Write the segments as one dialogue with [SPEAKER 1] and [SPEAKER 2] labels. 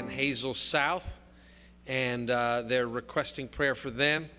[SPEAKER 1] and Hazel South, and uh, they're requesting prayer for them.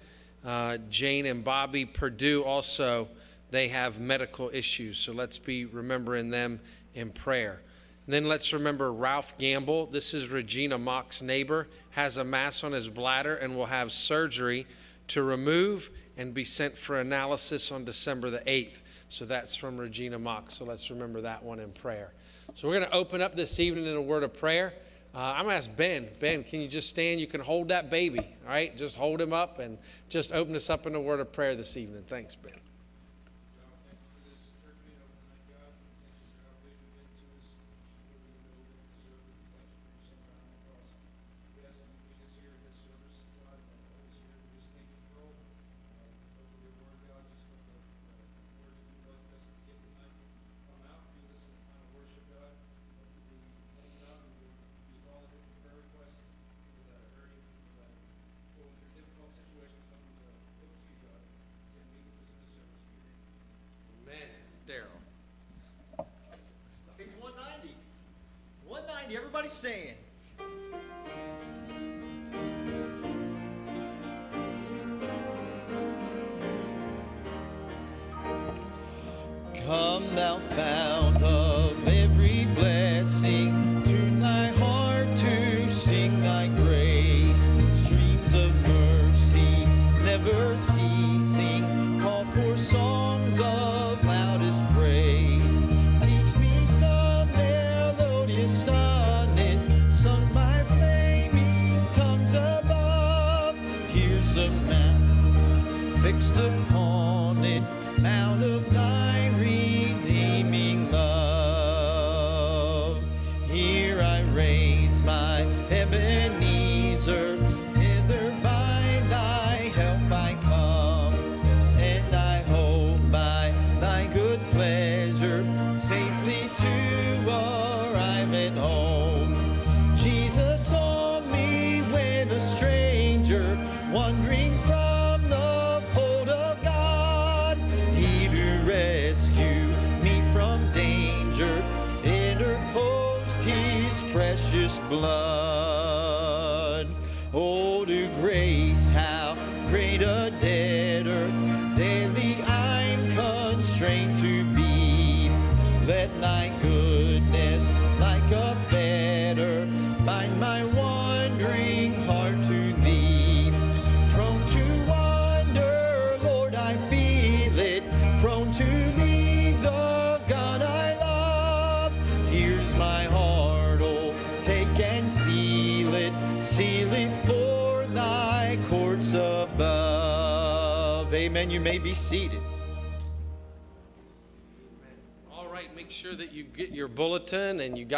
[SPEAKER 1] Uh, Jane and Bobby Purdue also, they have medical issues, so let's be remembering them in prayer. And then let's remember Ralph Gamble. This is Regina Mock's neighbor, has a mass on his bladder and will have surgery to remove and be sent for analysis on December the 8th. So that's from Regina Mock. So let's remember that one in prayer. So we're going to open up this evening in a word of prayer. Uh, I'm going to ask Ben. Ben, can you just stand? You can hold that baby, all right? Just hold him up and just open us up in a word of prayer this evening. Thanks, Ben.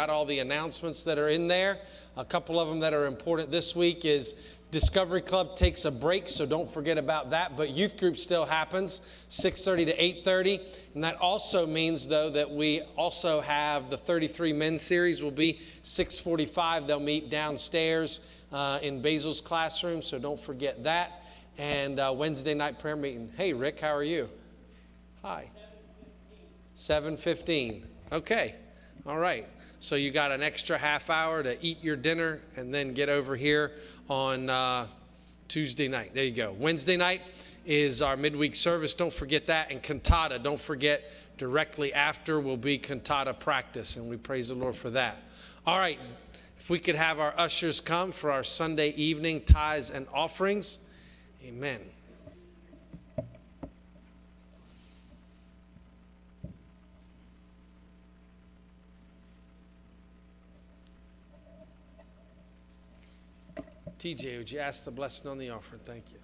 [SPEAKER 1] Got all the announcements that are in there. A couple of them that are important this week is Discovery Club takes a break, so don't forget about that. But youth group still happens, 6:30 to 8:30, and that also means though that we also have the 33 men series will be 6:45. They'll meet downstairs uh, in Basil's classroom, so don't forget that. And uh, Wednesday night prayer meeting. Hey, Rick, how are you? Hi. 7:15. Okay. All right. So you got an extra half hour to eat your dinner and then get over here on uh, Tuesday night. There you go. Wednesday night is our midweek service. Don't forget that. And cantata. Don't forget directly after will be cantata practice, and we praise the Lord for that. All right. If we could have our ushers come for our Sunday evening tithes and offerings. Amen. TJ, would you ask the blessing on the offering? Thank you.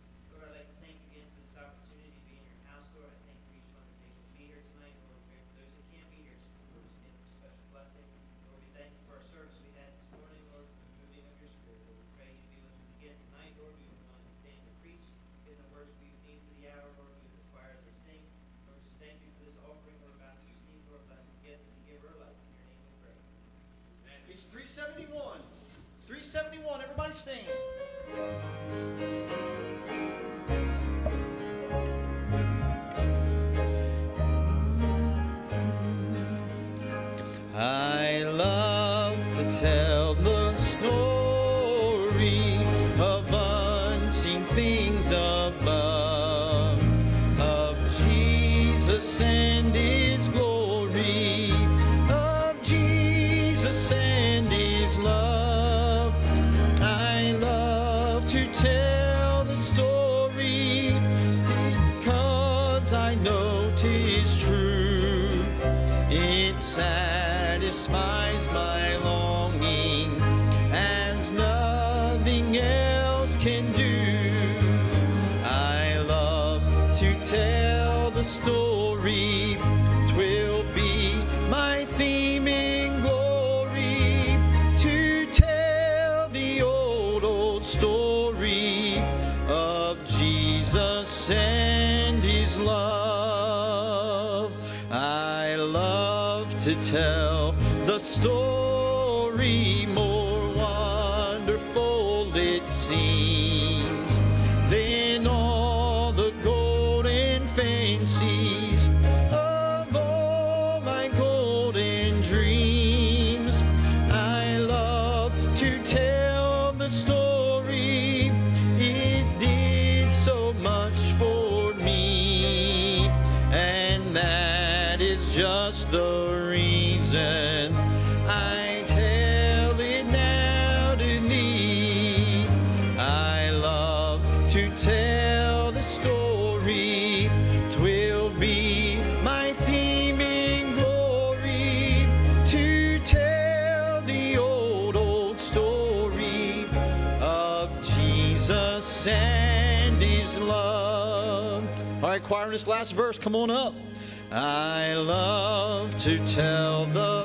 [SPEAKER 2] I
[SPEAKER 3] I
[SPEAKER 1] know 'tis true. It satisfies my longing. this last verse. Come on up. I love to tell the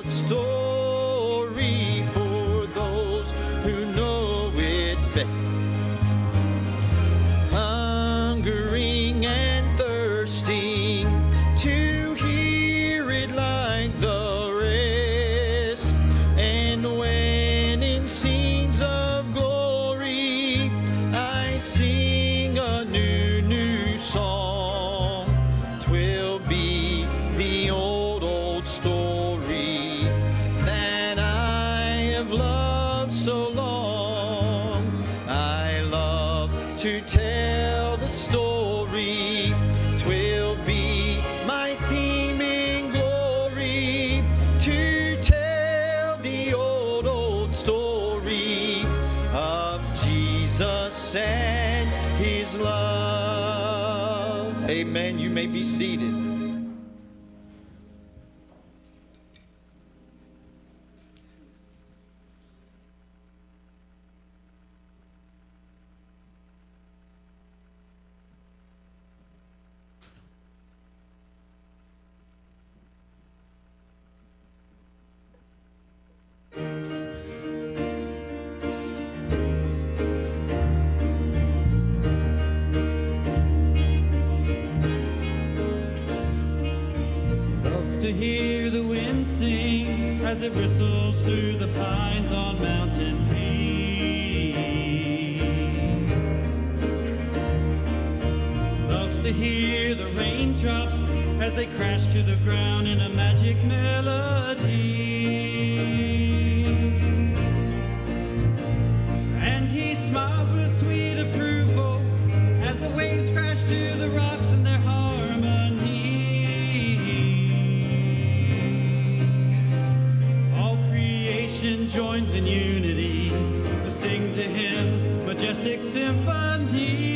[SPEAKER 4] nation joins in unity to sing to him majestic
[SPEAKER 5] symphony.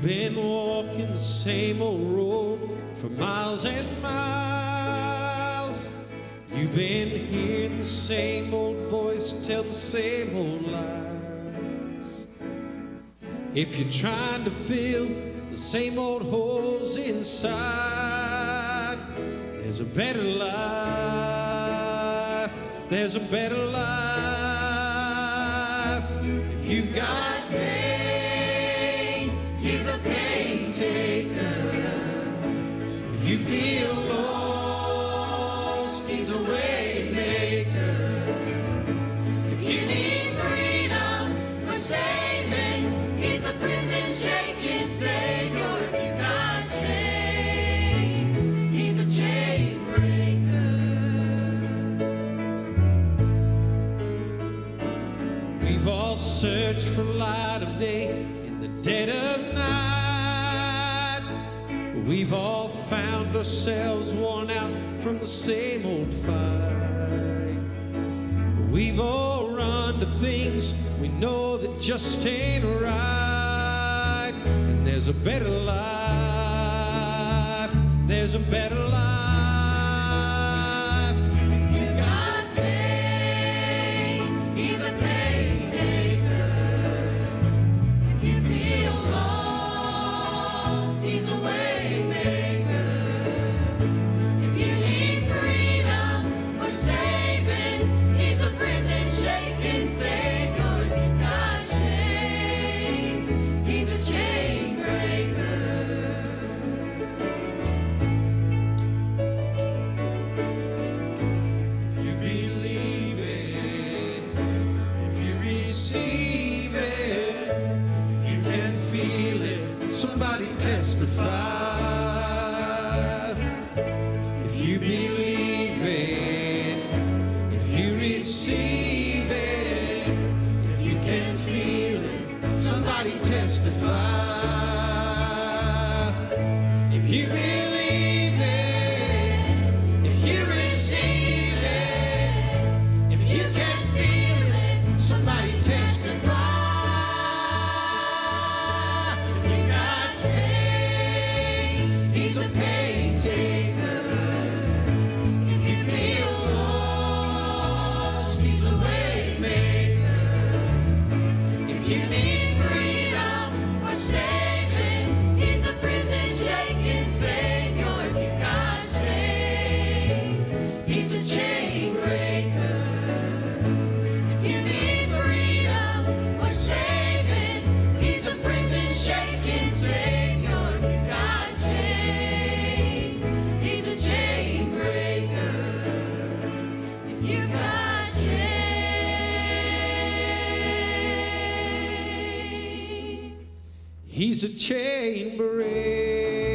[SPEAKER 5] We've been
[SPEAKER 6] walking the same old road for miles and miles. You've been hearing the same old voice tell the same old lies. If you're trying to fill the same old holes inside, there's a better life. There's a better life if you've got. ourselves worn out from the same old fight. We've all run to things we know that just ain't right. And there's a better life, there's a better life.
[SPEAKER 7] He's a chain breaker.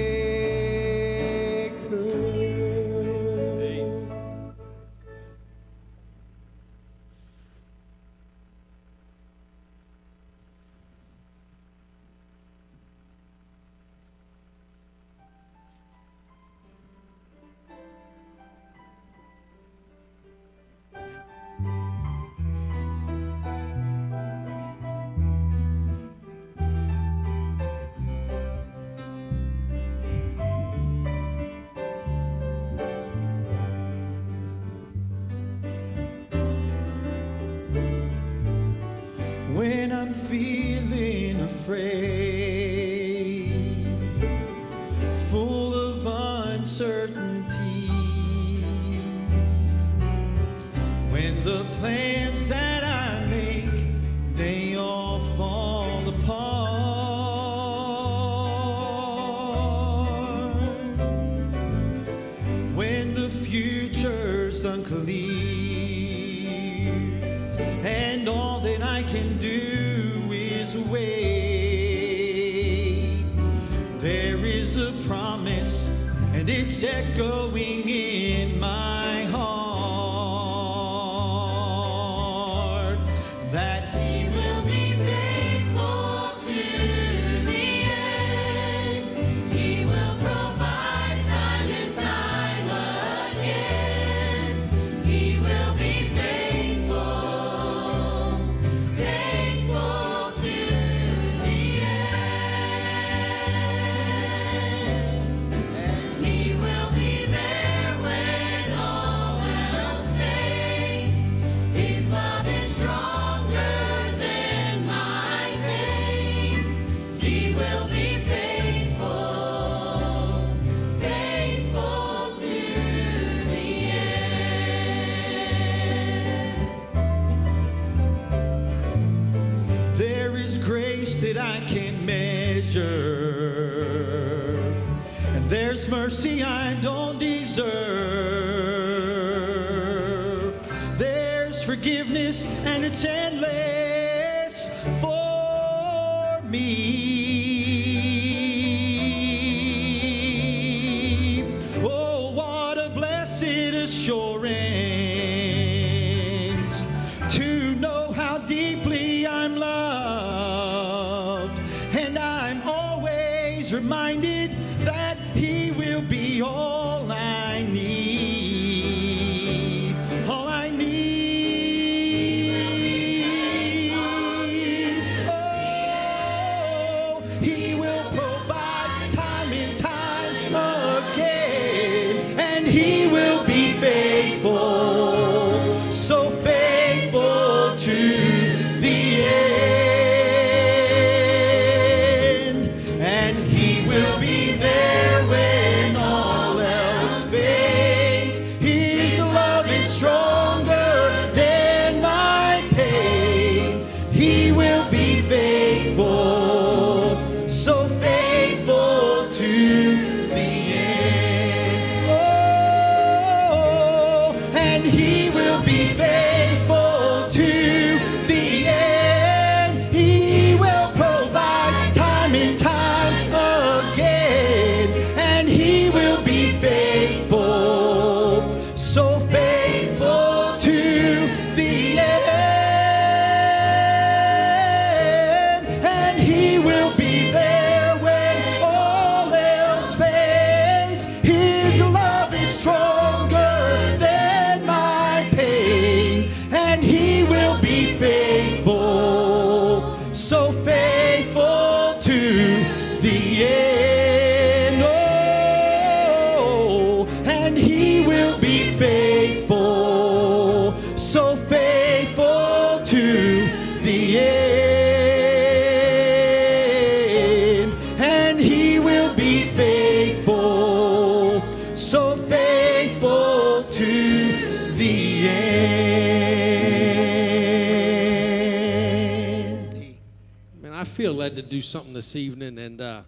[SPEAKER 4] To
[SPEAKER 6] do something this evening, and uh,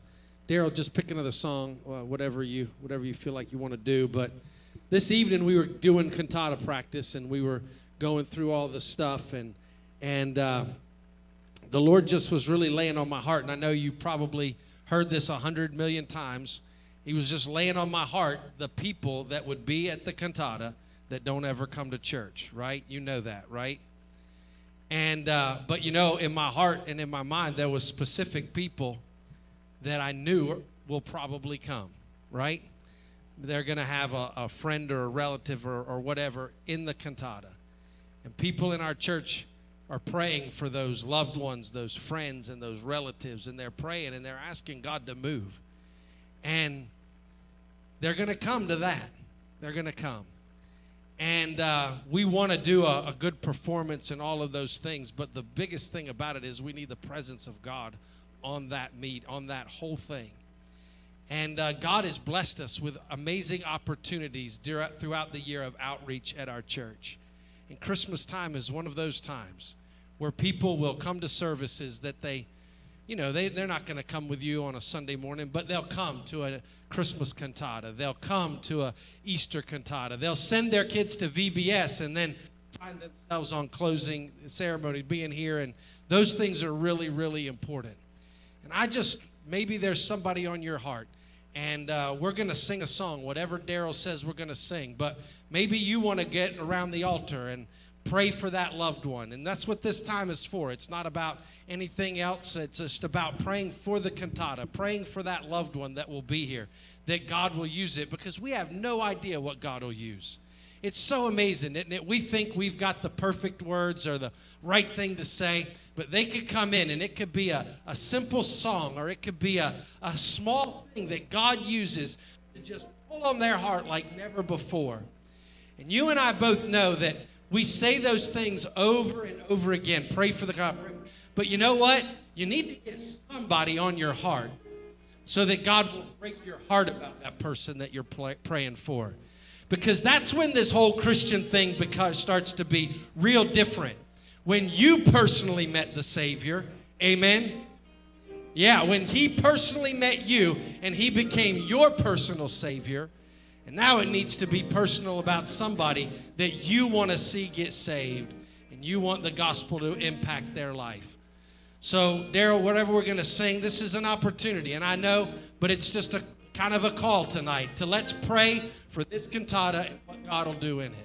[SPEAKER 6] Daryl, just pick another song, uh, whatever you whatever you feel like you want to do. But this evening we were doing cantata practice, and we were going through all the stuff, and and uh, the Lord just was really laying on my heart, and I know you probably heard this a hundred million times. He was just laying on my heart the people that would be at the cantata that don't ever come to church, right? You know that, right? And uh, but you know, in my heart and in my mind, there was specific people that I knew will probably come, right? They're going to have a, a friend or a relative or, or whatever in the cantata. And people in our church are praying for those loved ones, those friends, and those relatives, and they're praying and they're asking God to move. And they're going to come to that. They're going to come. And uh, we want to do a, a good performance and all of those things. But the biggest thing about it is we need the presence of God on that meet, on that whole thing. And uh, God has blessed us with amazing opportunities throughout the year of outreach at our church. And Christmas time is one of those times where people will come to services that they, you know, they, they're not going to come with you on a Sunday morning, but they'll come to a Christmas cantata. They'll come to a Easter cantata. They'll send their kids to VBS and then find themselves on closing ceremony, being here. And those things are really, really important. And I just, maybe there's somebody on your heart. And uh, we're going to sing a song, whatever Daryl says we're going to sing. But maybe you want to get around the altar and pray for that loved one. And that's what this time is for. It's not about anything else, it's just about praying for the cantata, praying for that loved one that will be here, that God will use it, because we have no idea what God will use. It's so amazing, isn't it? We think we've got the perfect words or the right thing to say, but they could come in and it could be a, a simple song or it could be a, a small thing that God uses to just pull on their heart like never before. And you and I both know that we say those things over and over again. Pray for the God. But you know what? You need to get somebody on your heart so that God will break your heart about that person that you're pl- praying for. Because that's when this whole Christian thing becomes, starts to be real different. When you personally met the Savior, amen? Yeah, when He personally met you and He became your personal Savior, and now it needs to be personal about somebody that you want to see get saved and you want the gospel to impact their life. So, Daryl, whatever we're going to sing, this is an opportunity. And I know, but it's just a kind of a call tonight to let's pray for this cantata and what God will do in it.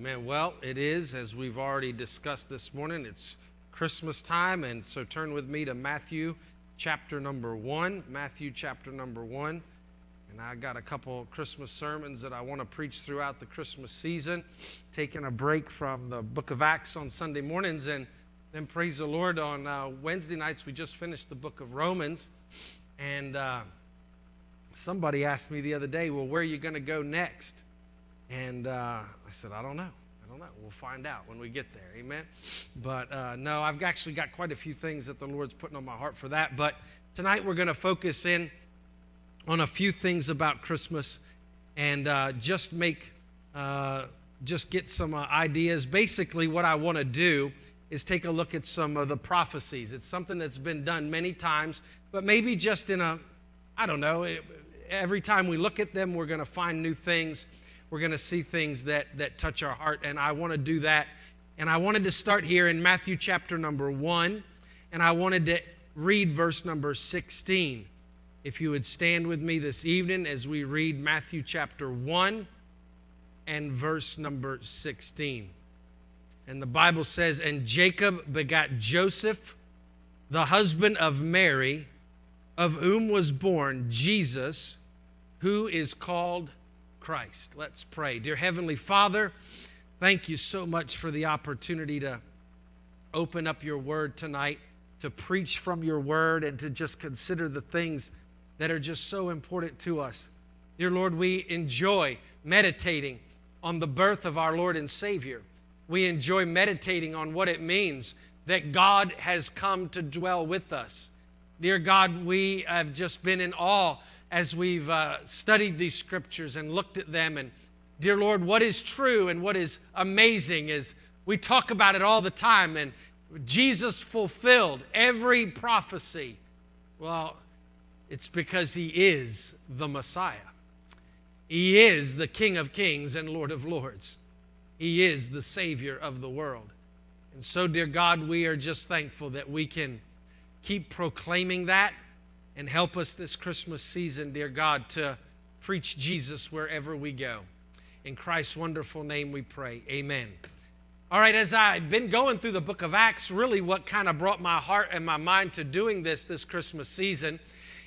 [SPEAKER 6] Amen. Well, it is, as we've already discussed this morning, it's Christmas time. And so turn with me to Matthew chapter number one. Matthew chapter number one. And I got a couple Christmas sermons that I want to preach throughout the Christmas season, taking a break from the book of Acts on Sunday mornings. And then, praise the Lord, on uh, Wednesday nights, we just finished the book of Romans. And uh, somebody asked me the other day, well, where are you going to go next? And uh, I said, I don't know. I don't know. We'll find out when we get there. Amen. But uh, no, I've actually got quite a few things that the Lord's putting on my heart for that. But tonight we're going to focus in on a few things about Christmas and uh, just make, uh, just get some uh, ideas. Basically, what I want to do is take a look at some of the prophecies. It's something that's been done many times, but maybe just in a, I don't know, every time we look at them, we're going to find new things. We're going to see things that, that touch our heart, and I want to do that. And I wanted to start here in Matthew chapter number one, and I wanted to read verse number 16. If you would stand with me this evening as we read Matthew chapter 1 and verse number 16. And the Bible says, And Jacob begot Joseph, the husband of Mary, of whom was born Jesus, who is called Christ. Let's pray. Dear Heavenly Father, thank you so much for the opportunity to open up your word tonight, to preach from your word, and to just consider the things that are just so important to us. Dear Lord, we enjoy meditating on the birth of our Lord and Savior. We enjoy meditating on what it means that God has come to dwell with us. Dear God, we have just been in awe as we've uh, studied these scriptures and looked at them. And dear Lord, what is true and what is amazing is we talk about it all the time. And Jesus fulfilled every prophecy. Well, it's because he is the Messiah. He is the King of Kings and Lord of Lords. He is the Savior of the world. And so, dear God, we are just thankful that we can keep proclaiming that and help us this Christmas season, dear God, to preach Jesus wherever we go. In Christ's wonderful name we pray. Amen. All right, as I've been going through the book of Acts, really what kind of brought my heart and my mind to doing this this Christmas season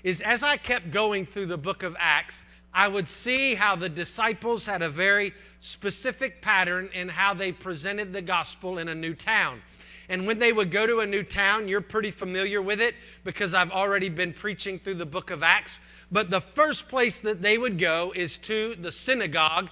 [SPEAKER 6] is as I kept going through the book of Acts, I would see how the disciples had a very specific pattern in how they presented the gospel in a new town. And when they would go to a new town, you're pretty familiar with it because I've already been preaching through the book of Acts. But the first place that they would go is to the synagogue,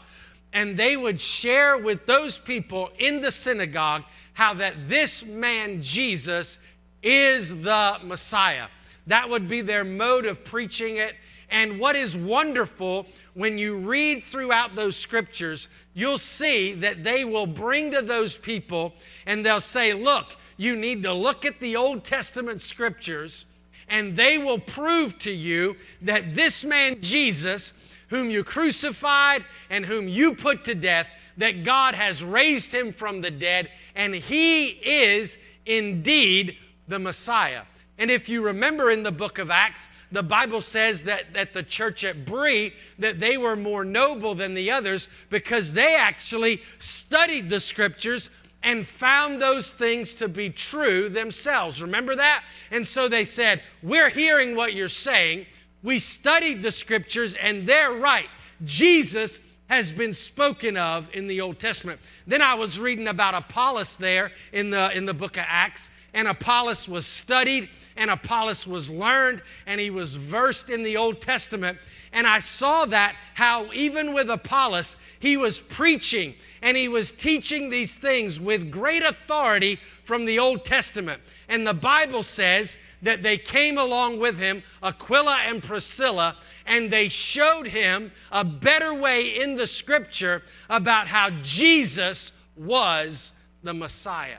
[SPEAKER 6] and they would share with those people in the synagogue how that this man, Jesus, is the Messiah. That would be their mode of preaching it. And what is wonderful when you read throughout those scriptures, you'll see that they will bring to those people and they'll say, Look, you need to look at the Old Testament scriptures, and they will prove to you that this man, Jesus, whom you crucified and whom you put to death, that God has raised him from the dead, and he is indeed the Messiah. And if you remember in the book of Acts, the Bible says that at the church at Berea that they were more noble than the others because they actually studied the scriptures and found those things to be true themselves. Remember that? And so they said, "We're hearing what you're saying. We studied the scriptures and they're right. Jesus has been spoken of in the Old Testament. Then I was reading about Apollos there in the, in the book of Acts, and Apollos was studied, and Apollos was learned, and he was versed in the Old Testament. And I saw that how even with Apollos, he was preaching and he was teaching these things with great authority from the Old Testament. And the Bible says that they came along with him, Aquila and Priscilla, and they showed him a better way in the scripture about how Jesus was the Messiah.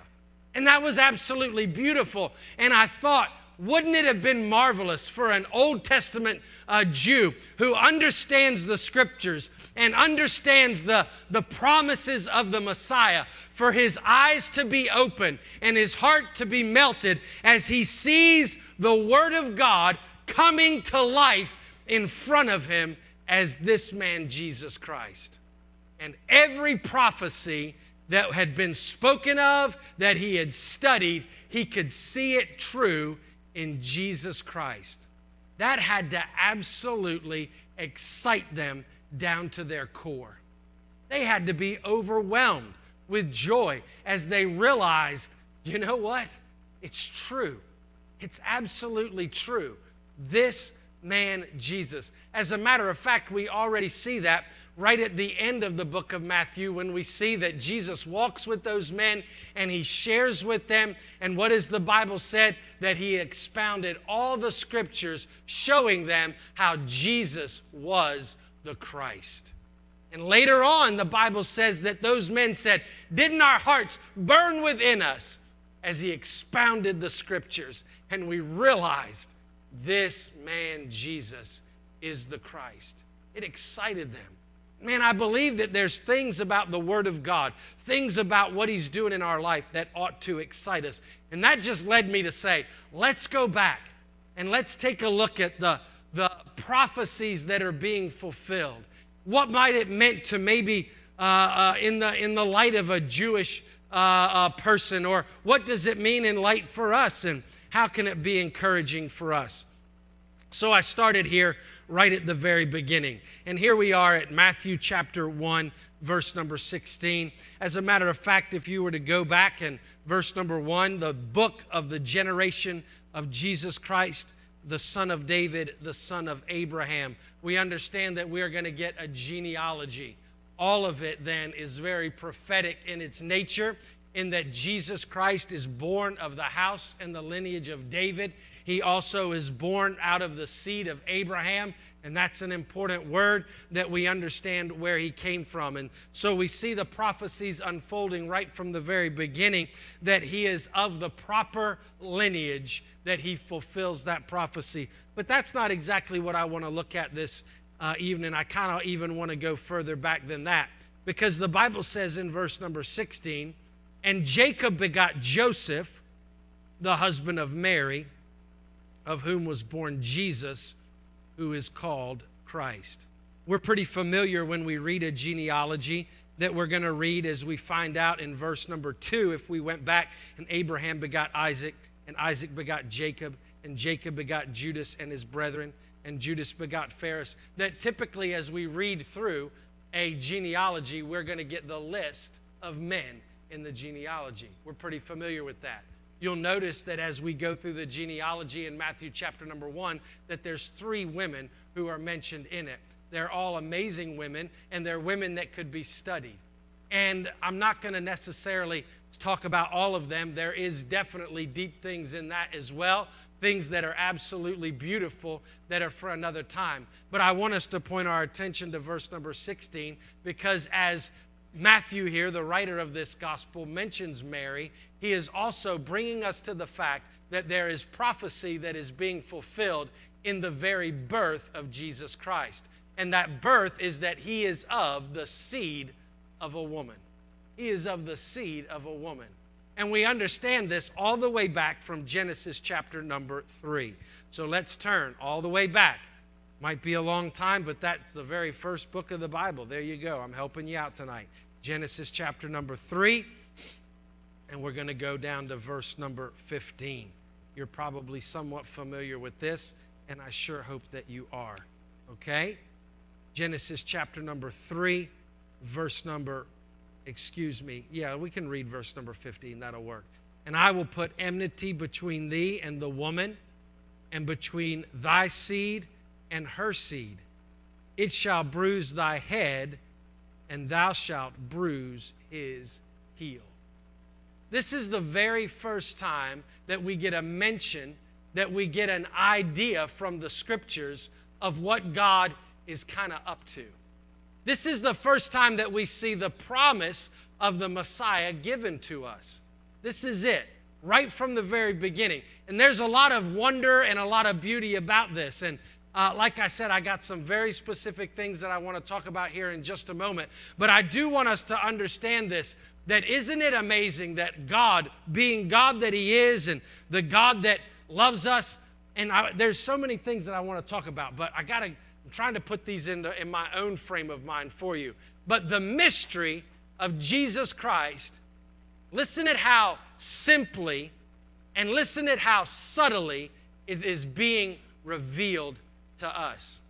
[SPEAKER 6] And that was absolutely beautiful. And I thought, wouldn't it have been marvelous for an Old Testament uh, Jew who understands the scriptures and understands the, the promises of the Messiah for his eyes to be open and his heart to be melted as he sees the Word of God coming to life in front of him as this man, Jesus Christ? And every prophecy that had been spoken of, that he had studied, he could see it true in Jesus Christ. That had to absolutely excite them down to their core. They had to be overwhelmed with joy as they realized, you know what? It's true. It's absolutely true. This man, Jesus. As a matter of fact, we already see that right at the end of the book of Matthew when we see that Jesus walks with those men and he shares with them. And what is the Bible said? That he expounded all the scriptures showing them how Jesus was the Christ. And later on, the Bible says that those men said, Didn't our hearts burn within us as he expounded the scriptures? And we realized this man, Jesus, is the Christ. It excited them. Man, I believe that there's things about the Word of God, things about what He's doing in our life that ought to excite us. And that just led me to say, let's go back and let's take a look at the, the prophecies that are being fulfilled. What might it meant to maybe uh, uh, in, the, in the light of a Jewish uh, uh, person, or what does it mean in light for us, and how can it be encouraging for us? So I started here right at the very beginning. And here we are at Matthew chapter 1, verse number 16. As a matter of fact, if you were to go back and verse number 1, the book of the generation of Jesus Christ, the son of David, the son of Abraham, we understand that we are going to get a genealogy. All of it then is very prophetic in its nature in that Jesus Christ is born of the house and the lineage of David. He also is born out of the seed of Abraham, and that's an important word that we understand where he came from. And so we see the prophecies unfolding right from the very beginning that he is of the proper lineage, that he fulfills that prophecy. But that's not exactly what I want to look at this uh, evening. I kind of even want to go further back than that because the Bible says in verse number 16, and Jacob begot Joseph, the husband of Mary, of whom was born Jesus, who is called Christ. We're pretty familiar when we read a genealogy that we're going to read as we find out in verse number two. If we went back, and Abraham begot Isaac, and Isaac begot Jacob, and Jacob begot Judas and his brethren, and Judas begot Phares. That typically, as we read through a genealogy, we're going to get the list of men in the genealogy. We're pretty familiar with that. You'll notice that as we go through the genealogy in Matthew chapter number one, that there's three women who are mentioned in it. They're all amazing women, and they're women that could be studied. And I'm not going to necessarily talk about all of them. There is definitely deep things in that as well, things that are absolutely beautiful that are for another time. But I want us to point our attention to verse number 16 because as Matthew, here, the writer of this gospel, mentions Mary. He is also bringing us to the fact that there is prophecy that is being fulfilled in the very birth of Jesus Christ. And that birth is that he is of the seed of a woman. He is of the seed of a woman. And we understand this all the way back from Genesis chapter number three. So let's turn all the way back might be a long time, but that's the very first book of the Bible. There you go. I'm helping you out tonight. Genesis chapter number 3, and we're going to go down to verse number 15. You're probably somewhat familiar with this, and I sure hope that you are. Okay? Genesis chapter number 3, verse number, excuse me. Yeah, we can read verse number 15. That'll work. And I will put enmity between thee and the woman, and between thy seed and her seed. It shall bruise thy head, and thou shalt bruise his heel. This is the very first time that we get a mention, that we get an idea from the scriptures of what God is kind of up to. This is the first time that we see the promise of the Messiah given to us. This is it, right from the very beginning. And there's a lot of wonder and a lot of beauty about this. And uh, like I said, I got some very specific things that I want to talk about here in just a moment. But I do want us to understand this that isn't it amazing that God, being God that He is, and the God that loves us, and I, there's so many things that I want to talk about, but I got to, I'm trying to put these into in my own frame of mind for you. But the mystery of Jesus Christ, listen at how simply and listen at how subtly it is being revealed to us.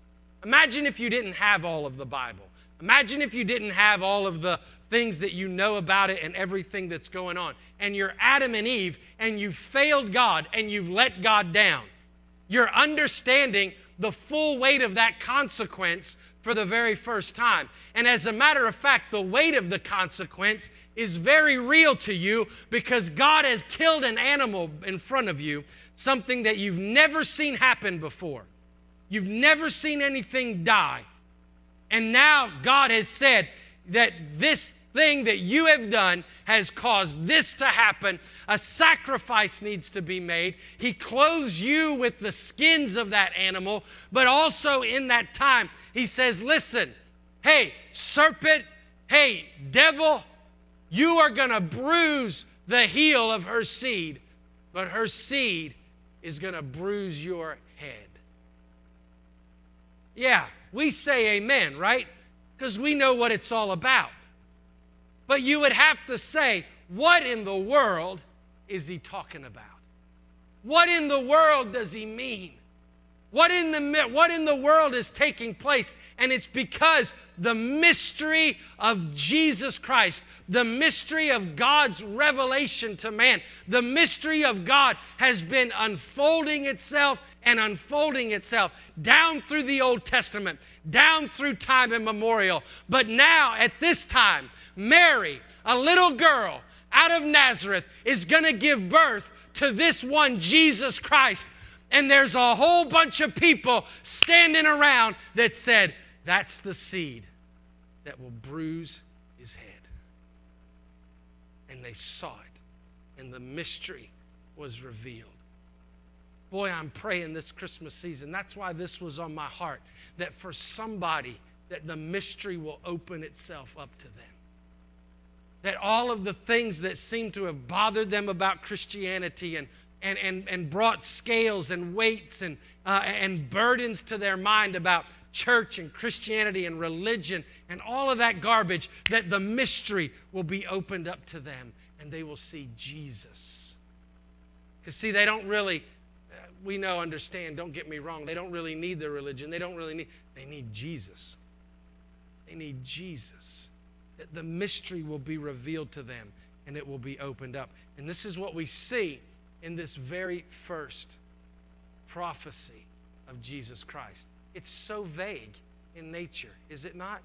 [SPEAKER 6] Imagine if you didn't have all of the Bible. Imagine if you didn't have all of the things that you know about it and everything that's going on. And you're Adam and Eve and you've failed God and you've let God down. You're understanding the full weight of that consequence for the very first time. And as a matter of fact, the weight of the consequence is very real to you because God has killed an animal in front of you, something that you've never seen happen before. You've never seen anything die. And now God has said that this thing that you have done has caused this to happen. A sacrifice needs to be made. He clothes you with the skins of that animal, but also in that time, He says, Listen, hey, serpent, hey, devil, you are going to bruise the heel of her seed, but her seed is going to bruise your head. Yeah, we say amen, right? Because we know what it's all about. But you would have to say, what in the world is he talking about? What in the world does he mean? What in the, what in the world is taking place? And it's because the mystery of Jesus Christ, the mystery of God's revelation to man, the mystery of God has been unfolding itself and unfolding itself down through the Old Testament, down through time immemorial. But now, at this time, Mary, a little girl out of Nazareth, is going to give birth to this one, Jesus Christ. And there's a whole bunch of people standing around that said, That's the seed that will bruise his head. And they saw it, and the mystery was revealed. Boy, I'm praying this Christmas season. That's why this was on my heart that for somebody, that the mystery will open itself up to them that all of the things that seem to have bothered them about Christianity and, and, and, and brought scales and weights and, uh, and burdens to their mind about church and Christianity and religion and all of that garbage, that the mystery will be opened up to them and they will see Jesus. Because, see, they don't really, we know, understand, don't get me wrong, they don't really need their religion. They don't really need, they need Jesus. They need Jesus the mystery will be revealed to them and it will be opened up. And this is what we see in this very first prophecy of Jesus Christ. It's so vague in nature, is it not?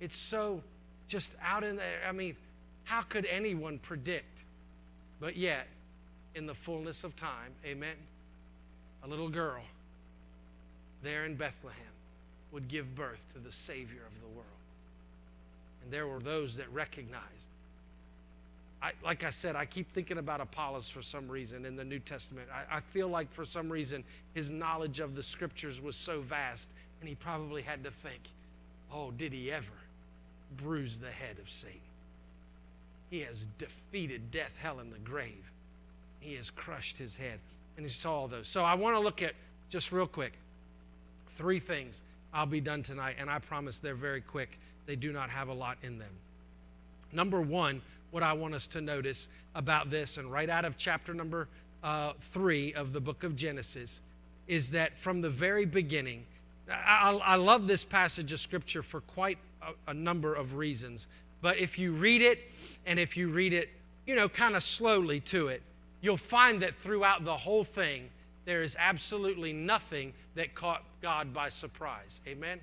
[SPEAKER 6] It's so just out in there. I mean, how could anyone predict? But yet, in the fullness of time, amen, a little girl there in Bethlehem would give birth to the Savior of the world. And there were those that recognized. I, like I said, I keep thinking about Apollos for some reason in the New Testament. I, I feel like for some reason his knowledge of the scriptures was so vast, and he probably had to think, oh, did he ever bruise the head of Satan? He has defeated death, hell, and the grave. He has crushed his head. And he saw all those. So I want to look at, just real quick, three things. I'll be done tonight, and I promise they're very quick they do not have a lot in them. Number one, what I want us to notice about this, and right out of chapter number uh, three of the book of Genesis, is that from the very beginning, I, I love this passage of scripture for quite a, a number of reasons. But if you read it, and if you read it, you know, kind of slowly to it, you'll find that throughout the whole thing, there is absolutely nothing that caught God by surprise. Amen?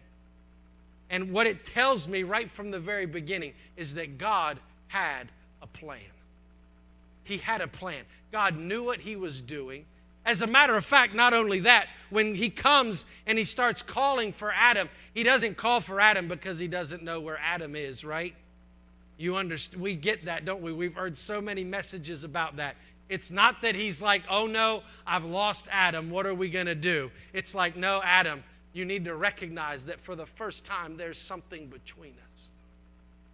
[SPEAKER 6] And what it tells me right from the very beginning is that God had a plan. He had a plan. God knew what He was doing. As a matter of fact, not only that, when He comes and He starts calling for Adam, He doesn't call for Adam because He doesn't know where Adam is, right? You understand? We get that, don't we? We've heard so many messages about that. It's not that He's like, oh no, I've lost Adam. What are we going to do? It's like, no, Adam, you need to recognize that for the first time, there's something between us.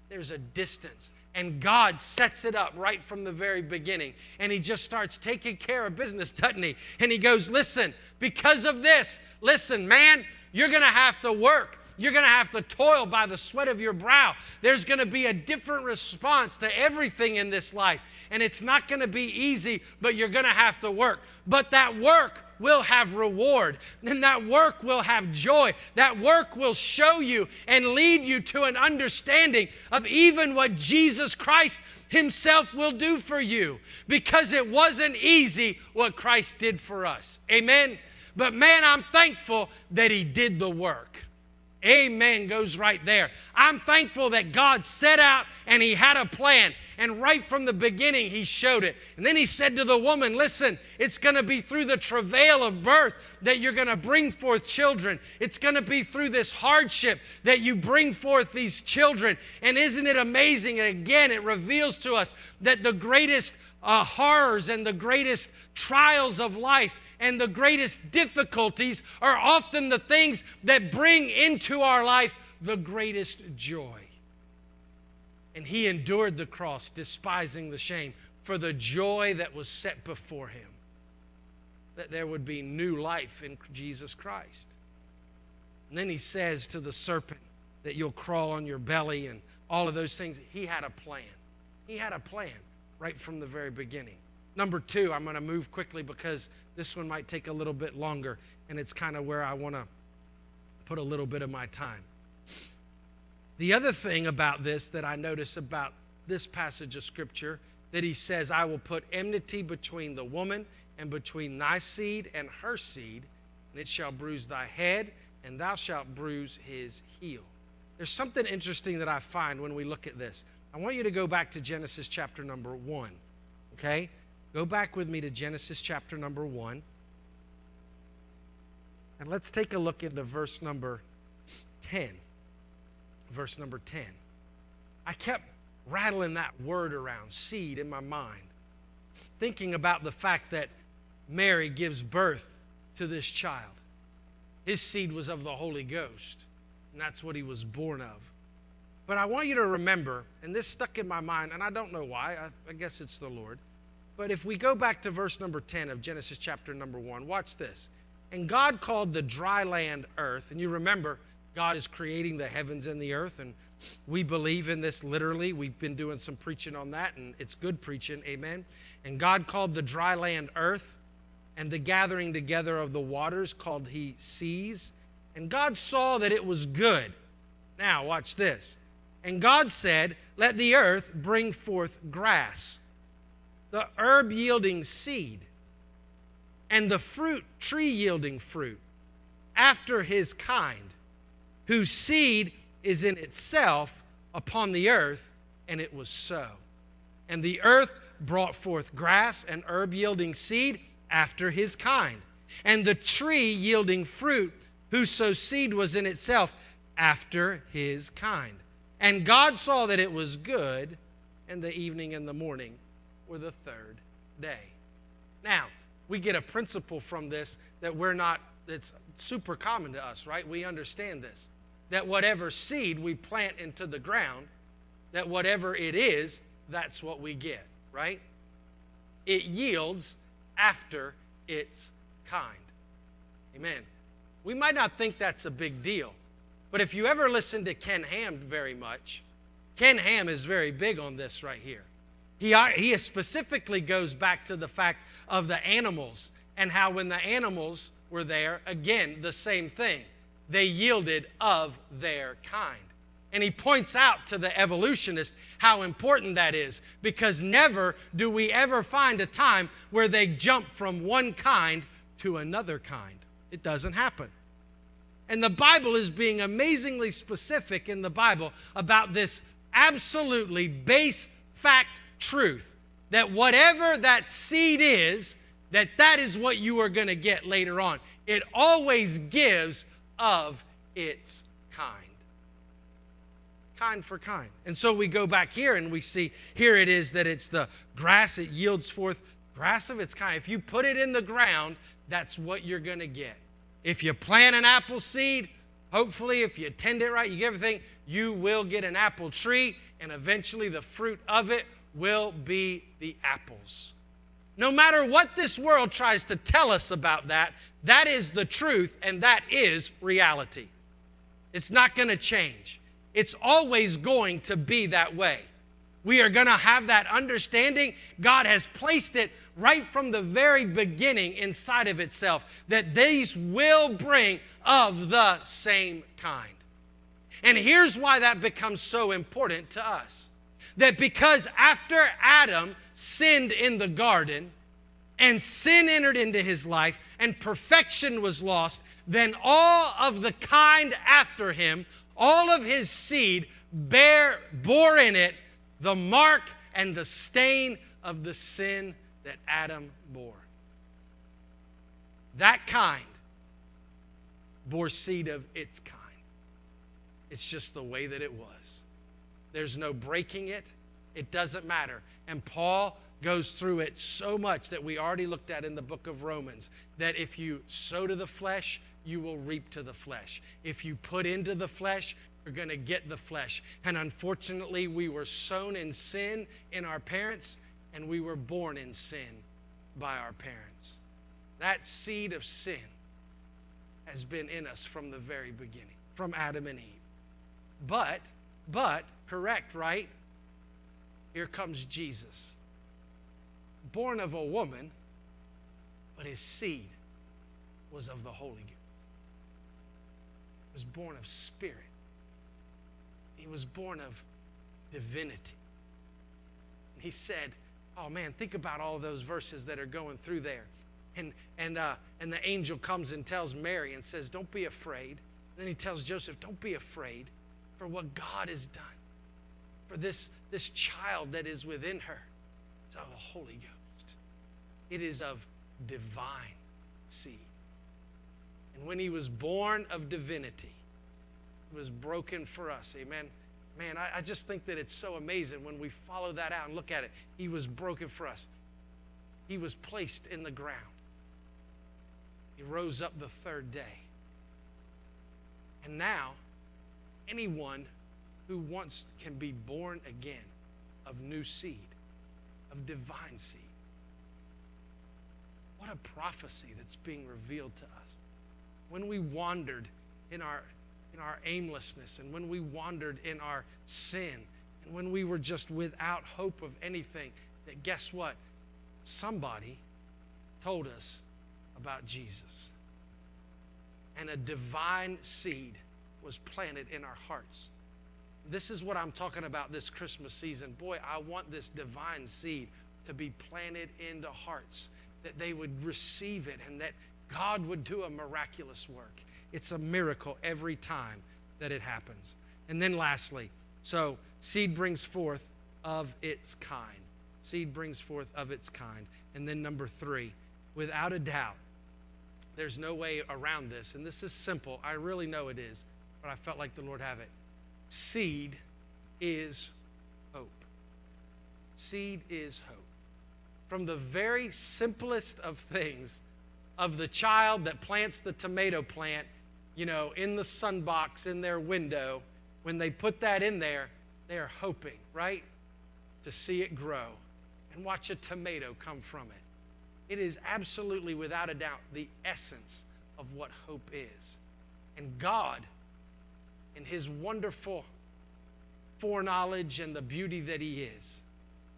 [SPEAKER 6] There's a distance. And God sets it up right from the very beginning. And He just starts taking care of business, doesn't He? And He goes, Listen, because of this, listen, man, you're going to have to work You're going to have to toil by the sweat of your brow. There's going to be a different response to everything in this life. And it's not going to be easy, but you're going to have to work. But that work will have reward, and that work will have joy. That work will show you and lead you to an understanding of even what Jesus Christ Himself will do for you because it wasn't easy what Christ did for us. Amen. But man, I'm thankful that He did the work. Amen goes right there. I'm thankful that God set out and He had a plan. And right from the beginning, He showed it. And then He said to the woman, Listen, it's going to be through the travail of birth that you're going to bring forth children. It's going to be through this hardship that you bring forth these children. And isn't it amazing? And again, it reveals to us that the greatest uh, horrors and the greatest trials of life and the greatest difficulties are often the things that bring into our life the greatest joy. And he endured the cross, despising the shame, for the joy that was set before him. That there would be new life in Jesus Christ. And then he says to the serpent that you'll crawl on your belly and all of those things. He had a plan. He had a plan right from the very beginning. Number two, I'm going to move quickly because this one might take a little bit longer, and it's kind of where I want to put a little bit of my time. The other thing about this that I notice about this passage of Scripture that he says, I will put enmity between the woman and between thy seed and her seed, and it shall bruise thy head, and thou shalt bruise his heel. There's something interesting that I find when we look at this. I want you to go back to Genesis chapter number one, okay? Go back with me to Genesis chapter number one. And let's take a look into verse number 10. Verse number 10. I kept rattling that word around, seed, in my mind, thinking about the fact that Mary gives birth to this child. His seed was of the Holy Ghost, and that's what he was born of. But I want you to remember, and this stuck in my mind, and I don't know why, I, I guess it's the Lord. But if we go back to verse number 10 of Genesis chapter number 1, watch this. And God called the dry land earth. And you remember, God is creating the heavens and the earth. And we believe in this literally. We've been doing some preaching on that, and it's good preaching. Amen. And God called the dry land earth, and the gathering together of the waters called he seas. And God saw that it was good. Now, watch this. And God said, Let the earth bring forth grass the herb yielding seed, and the fruit tree yielding fruit after his kind, whose seed is in itself upon the earth, and it was so. And the earth brought forth grass and herb yielding seed after his kind, and the tree yielding fruit, whose seed was in itself after his kind. And God saw that it was good, and the evening and the morning were the third day. Now, we get a principle from this that we're not, that's super common to us, right? We understand this. That whatever seed we plant into the ground, that whatever it is, that's what we get, right? It yields after its kind. Amen. We might not think that's a big deal, but if you ever listen to Ken Ham very much, Ken Ham is very big on this right here. He, he specifically goes back to the fact of the animals and how when the animals were there, again, the same thing. They yielded of their kind. And he points out to the evolutionist how important that is because never do we ever find a time where they jump from one kind to another kind. It doesn't happen. And the Bible is being amazingly specific in the Bible about this absolutely base fact truth that whatever that seed is, that that is what you are going to get later on. It always gives of its kind. Kind for kind. And so we go back here and we see here it is that it's the grass, it yields forth grass of its kind. If you put it in the ground, that's what you're going to get. If you plant an apple seed, hopefully, if you tend it right, you get everything, you will get an apple tree, and eventually the fruit of it will be the apples. No matter what this world tries to tell us about that, that is the truth and that is reality. It's not going to change. It's always going to be that way. We are going to have that understanding. God has placed it right from the very beginning inside of itself that these will bring of the same kind. And here's why that becomes so important to us that because after Adam sinned in the garden and sin entered into his life and perfection was lost, then all of the kind after him, all of his seed, bear, bore in it the mark and the stain of the sin that Adam bore. That kind bore seed of its kind. It's just the way that it was. There's no breaking it. It doesn't matter. And Paul goes through it so much that we already looked at in the book of Romans that if you sow to the flesh, you will reap to the flesh. If you put into the flesh, you're going to get the flesh. And unfortunately, we were sown in sin in our parents, and we were born in sin by our parents. That seed of sin has been in us from the very beginning, from Adam and Eve. But, but, correct, right? Here comes Jesus, born of a woman, but his seed was of the Holy Ghost. He was born of spirit. He was born of divinity. And He said, Oh man, think about all those verses that are going through there. And, and, uh, and the angel comes and tells Mary and says, Don't be afraid. Then he tells Joseph, Don't be afraid for what God has done, for this, this child that is within her. It's of the Holy Ghost, it is of divine seed. And when he was born of divinity, he was broken for us. Amen. Man, I, I just think that it's so amazing when we follow that out and look at it. He was broken for us. He was placed in the ground. He rose up the third day. And now, anyone who once can be born again of new seed, of divine seed. What a prophecy that's being revealed to us. When we wandered in our in our aimlessness and when we wandered in our sin and when we were just without hope of anything, that guess what? Somebody told us about Jesus. And a divine seed was planted in our hearts. This is what I'm talking about this Christmas season. Boy, I want this divine seed to be planted into hearts, that they would receive it and that God would do a miraculous work. It's a miracle every time that it happens. And then lastly, so seed brings forth of its kind. Seed brings forth of its kind. And then number three, without a doubt, there's no way around this. And this is simple. I really know it is, but I felt like the Lord have it. Seed is hope. Seed is hope. From the very simplest of things, of the child that plants the tomato plant you know, in the sunbox in their window, when they put that in there, they are hoping, right, to see it grow and watch a tomato come from it. It is absolutely, without a doubt, the essence of what hope is. And God, in His wonderful foreknowledge and the beauty that He is,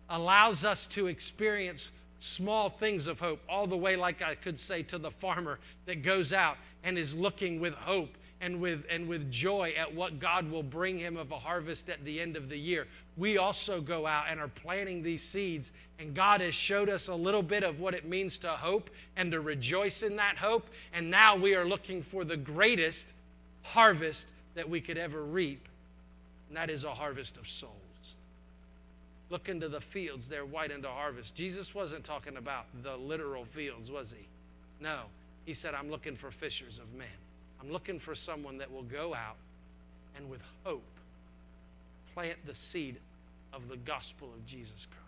[SPEAKER 6] allows us to experience small things of hope, all the way, like I could say, to the farmer that goes out and is looking with hope and with, and with joy at what God will bring him of a harvest at the end of the year. We also go out and are planting these seeds, and God has showed us a little bit of what it means to hope and to rejoice in that hope. And now we are looking for the greatest harvest that we could ever reap, and that is a harvest of souls. Look into the fields, they're white unto harvest. Jesus wasn't talking about the literal fields, was he? No. He said, I'm looking for fishers of men. I'm looking for someone that will go out and with hope plant the seed of the gospel of Jesus Christ.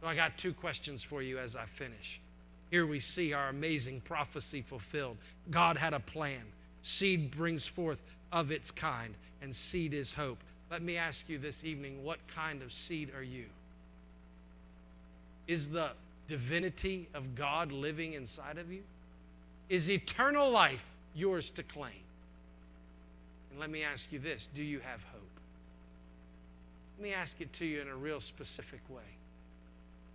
[SPEAKER 6] So I got two questions for you as I finish. Here we see our amazing prophecy fulfilled. God had a plan. Seed brings forth of its kind, and seed is hope. Let me ask you this evening what kind of seed are you? Is the divinity of God living inside of you? Is eternal life yours to claim? And let me ask you this do you have hope? Let me ask it to you in a real specific way.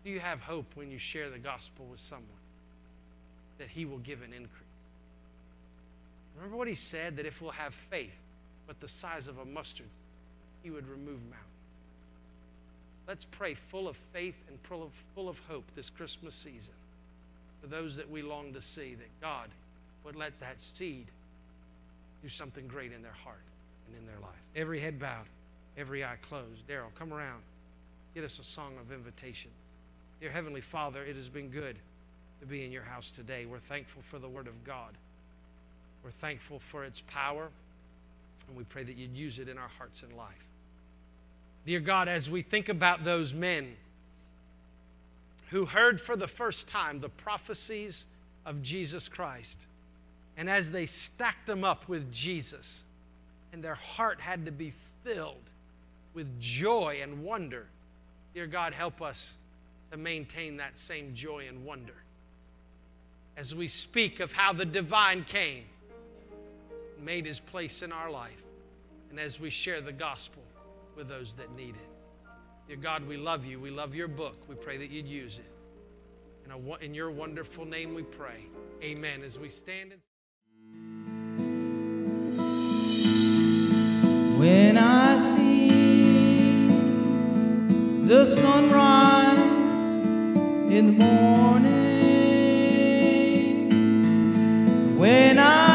[SPEAKER 6] Do you have hope when you share the gospel with someone that he will give an increase? Remember what he said that if we'll have faith, but the size of a mustard, he would remove mountains. Let's pray full of faith and full of, full of hope this Christmas season for those that we long to see, that God would let that seed do something great in their heart and in their life. Every head bowed, every eye closed. Daryl, come around. Get us a song of invitations. Dear Heavenly Father, it has been good to be in your house today. We're thankful for the Word of God. We're thankful for its power, and we pray that you'd use it in our hearts and life. Dear God, as we think about those men who heard for the first time the prophecies of Jesus Christ, and as they stacked them up with Jesus, and their heart had to be filled with joy and wonder, dear God, help us to maintain that same joy and wonder as we speak of how the divine came made his place in our life, and as we share the gospel with those that need it. Dear God, we love you. We love your book. We pray that you'd use it. In, a, in your wonderful name we pray. Amen. As we stand and
[SPEAKER 8] When I see the sunrise in the morning, when I